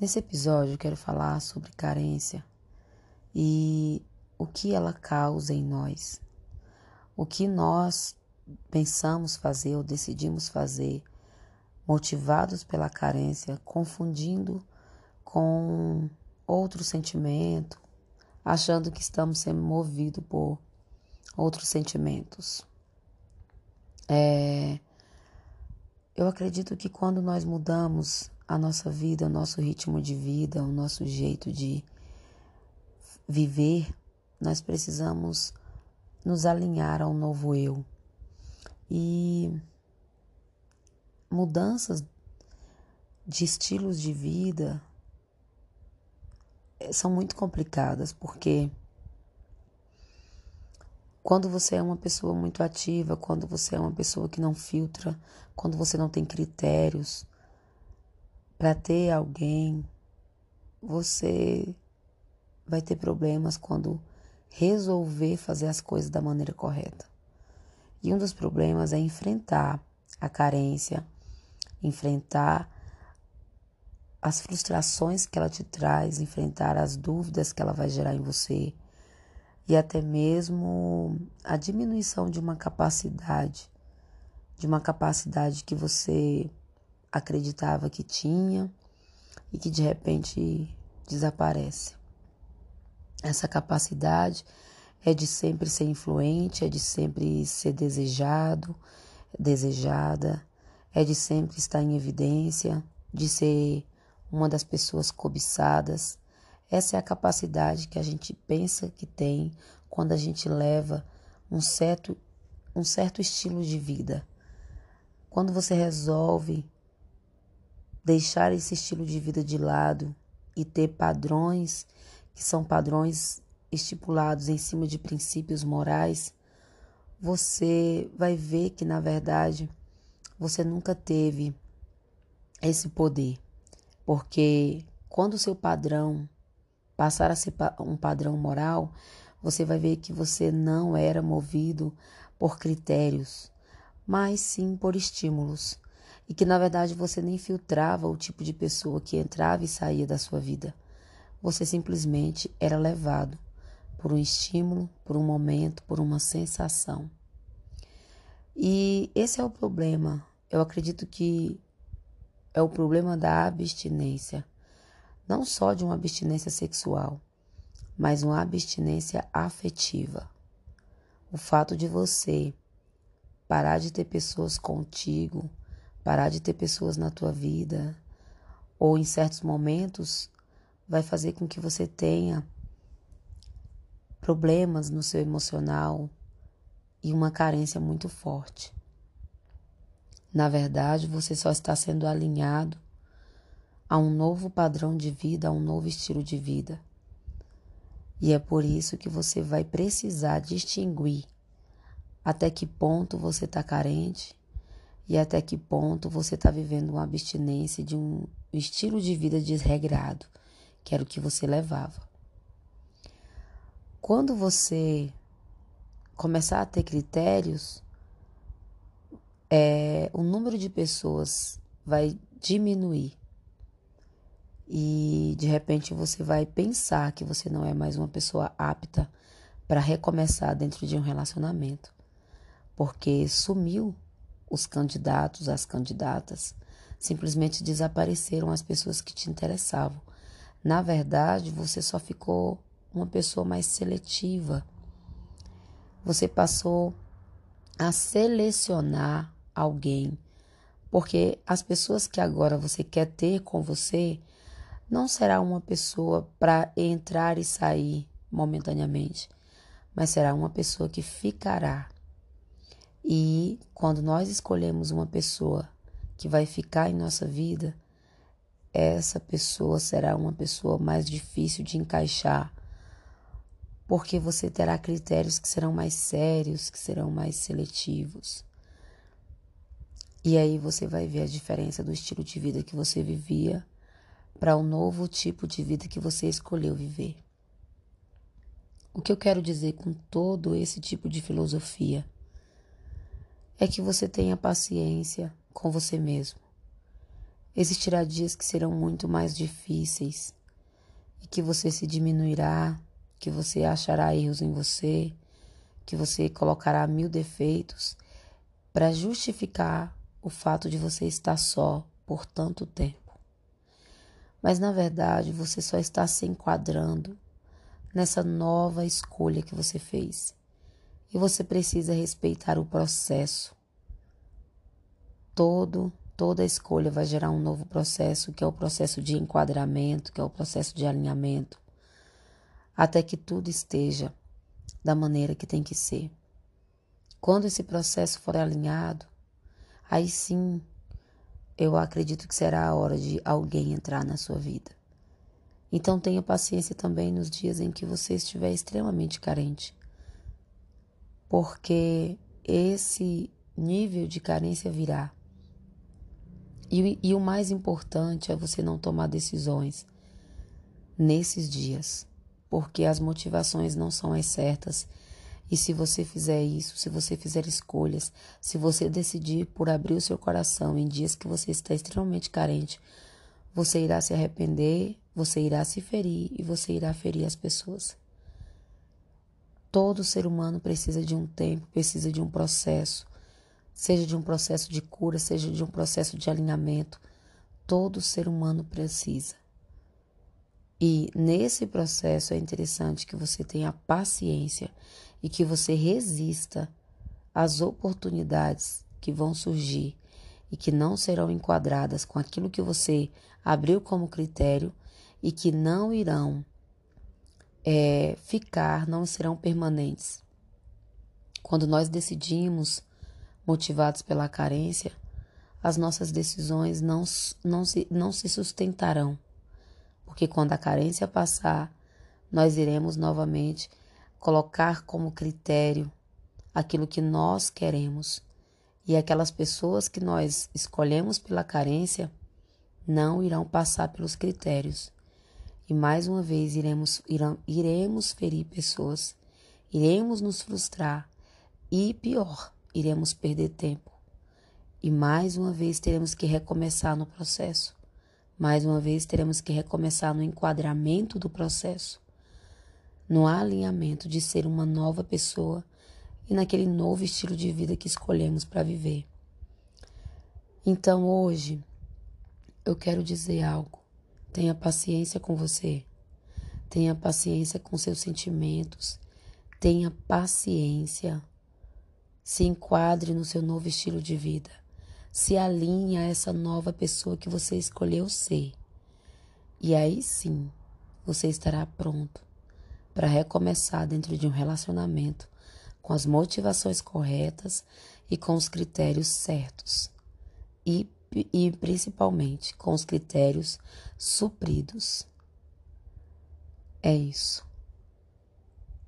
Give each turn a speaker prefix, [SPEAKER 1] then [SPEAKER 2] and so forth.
[SPEAKER 1] Nesse episódio eu quero falar sobre carência e o que ela causa em nós. O que nós pensamos fazer ou decidimos fazer, motivados pela carência, confundindo com outro sentimento, achando que estamos sendo movidos por outros sentimentos. É, eu acredito que quando nós mudamos a nossa vida, o nosso ritmo de vida, o nosso jeito de viver, nós precisamos nos alinhar ao novo eu. E mudanças de estilos de vida eh, são muito complicadas, porque quando você é uma pessoa muito ativa, quando você é uma pessoa que não filtra, quando você não tem critérios, para ter alguém, você vai ter problemas quando resolver fazer as coisas da maneira correta. E um dos problemas é enfrentar a carência, enfrentar as frustrações que ela te traz, enfrentar as dúvidas que ela vai gerar em você e até mesmo a diminuição de uma capacidade, de uma capacidade que você acreditava que tinha e que de repente desaparece. Essa capacidade é de sempre ser influente, é de sempre ser desejado, desejada, é de sempre estar em evidência, de ser uma das pessoas cobiçadas. Essa é a capacidade que a gente pensa que tem quando a gente leva um certo, um certo estilo de vida. Quando você resolve deixar esse estilo de vida de lado e ter padrões que são padrões estipulados em cima de princípios morais, você vai ver que na verdade você nunca teve esse poder. Porque quando o seu padrão passar a ser um padrão moral, você vai ver que você não era movido por critérios, mas sim por estímulos e que na verdade você nem filtrava o tipo de pessoa que entrava e saía da sua vida. Você simplesmente era levado por um estímulo, por um momento, por uma sensação. E esse é o problema. Eu acredito que é o problema da abstinência. Não só de uma abstinência sexual, mas uma abstinência afetiva. O fato de você parar de ter pessoas contigo, parar de ter pessoas na tua vida, ou em certos momentos, vai fazer com que você tenha problemas no seu emocional e uma carência muito forte. Na verdade, você só está sendo alinhado a um novo padrão de vida, a um novo estilo de vida. E é por isso que você vai precisar distinguir até que ponto você está carente e até que ponto você está vivendo uma abstinência de um estilo de vida desregrado, que era o que você levava. Quando você começar a ter critérios, é, o número de pessoas vai diminuir. E de repente você vai pensar que você não é mais uma pessoa apta para recomeçar dentro de um relacionamento, porque sumiu os candidatos, as candidatas, simplesmente desapareceram as pessoas que te interessavam. Na verdade, você só ficou uma pessoa mais seletiva. Você passou a selecionar alguém, porque as pessoas que agora você quer ter com você não será uma pessoa para entrar e sair momentaneamente, mas será uma pessoa que ficará e quando nós escolhemos uma pessoa que vai ficar em nossa vida, essa pessoa será uma pessoa mais difícil de encaixar, porque você terá critérios que serão mais sérios, que serão mais seletivos. E aí você vai ver a diferença do estilo de vida que você vivia para o um novo tipo de vida que você escolheu viver. O que eu quero dizer com todo esse tipo de filosofia? É que você tenha paciência com você mesmo. Existirá dias que serão muito mais difíceis e que você se diminuirá, que você achará erros em você, que você colocará mil defeitos para justificar o fato de você estar só por tanto tempo. Mas na verdade você só está se enquadrando nessa nova escolha que você fez. E você precisa respeitar o processo. Todo, toda escolha vai gerar um novo processo, que é o processo de enquadramento, que é o processo de alinhamento, até que tudo esteja da maneira que tem que ser. Quando esse processo for alinhado, aí sim eu acredito que será a hora de alguém entrar na sua vida. Então tenha paciência também nos dias em que você estiver extremamente carente. Porque esse nível de carência virá. E, e, o mais importante é você não tomar decisões nesses dias, porque as motivações não são as certas. E se você fizer isso, se você fizer escolhas, se você decidir por abrir o seu coração em dias que você está extremamente carente, você irá se arrepender, você irá se ferir e você irá ferir as pessoas. Todo ser humano precisa de um tempo, precisa de um processo, seja de um processo de cura, seja de um processo de alinhamento. Todo ser humano precisa. E nesse processo é interessante que você tenha paciência e que você resista às oportunidades que vão surgir e que não serão enquadradas com aquilo que você abriu como critério e que não irão é, ficar, não serão permanentes. Quando nós decidimos, motivados pela carência, as nossas decisões não, não, se, não se sustentarão. Porque quando a carência passar, nós iremos novamente colocar como critério aquilo que nós queremos. E aquelas pessoas que nós escolhemos pela carência não irão passar pelos critérios. E mais uma vez iremos, irão, iremos ferir pessoas, iremos nos frustrar e, pior, iremos perder tempo. E mais uma vez teremos que recomeçar no processo. Mais uma vez teremos que recomeçar no enquadramento do processo, no alinhamento de ser uma nova pessoa e naquele novo estilo de vida que escolhemos para viver. Então hoje eu quero dizer algo. Tenha paciência com você. Tenha paciência com seus sentimentos. Tenha paciência. Se enquadre no seu novo estilo de vida. Se alinhe a essa nova pessoa que você escolheu ser. E aí sim, você estará pronto para recomeçar dentro de um relacionamento com as motivações corretas e com os critérios certos. E e principalmente com os critérios supridos. É isso.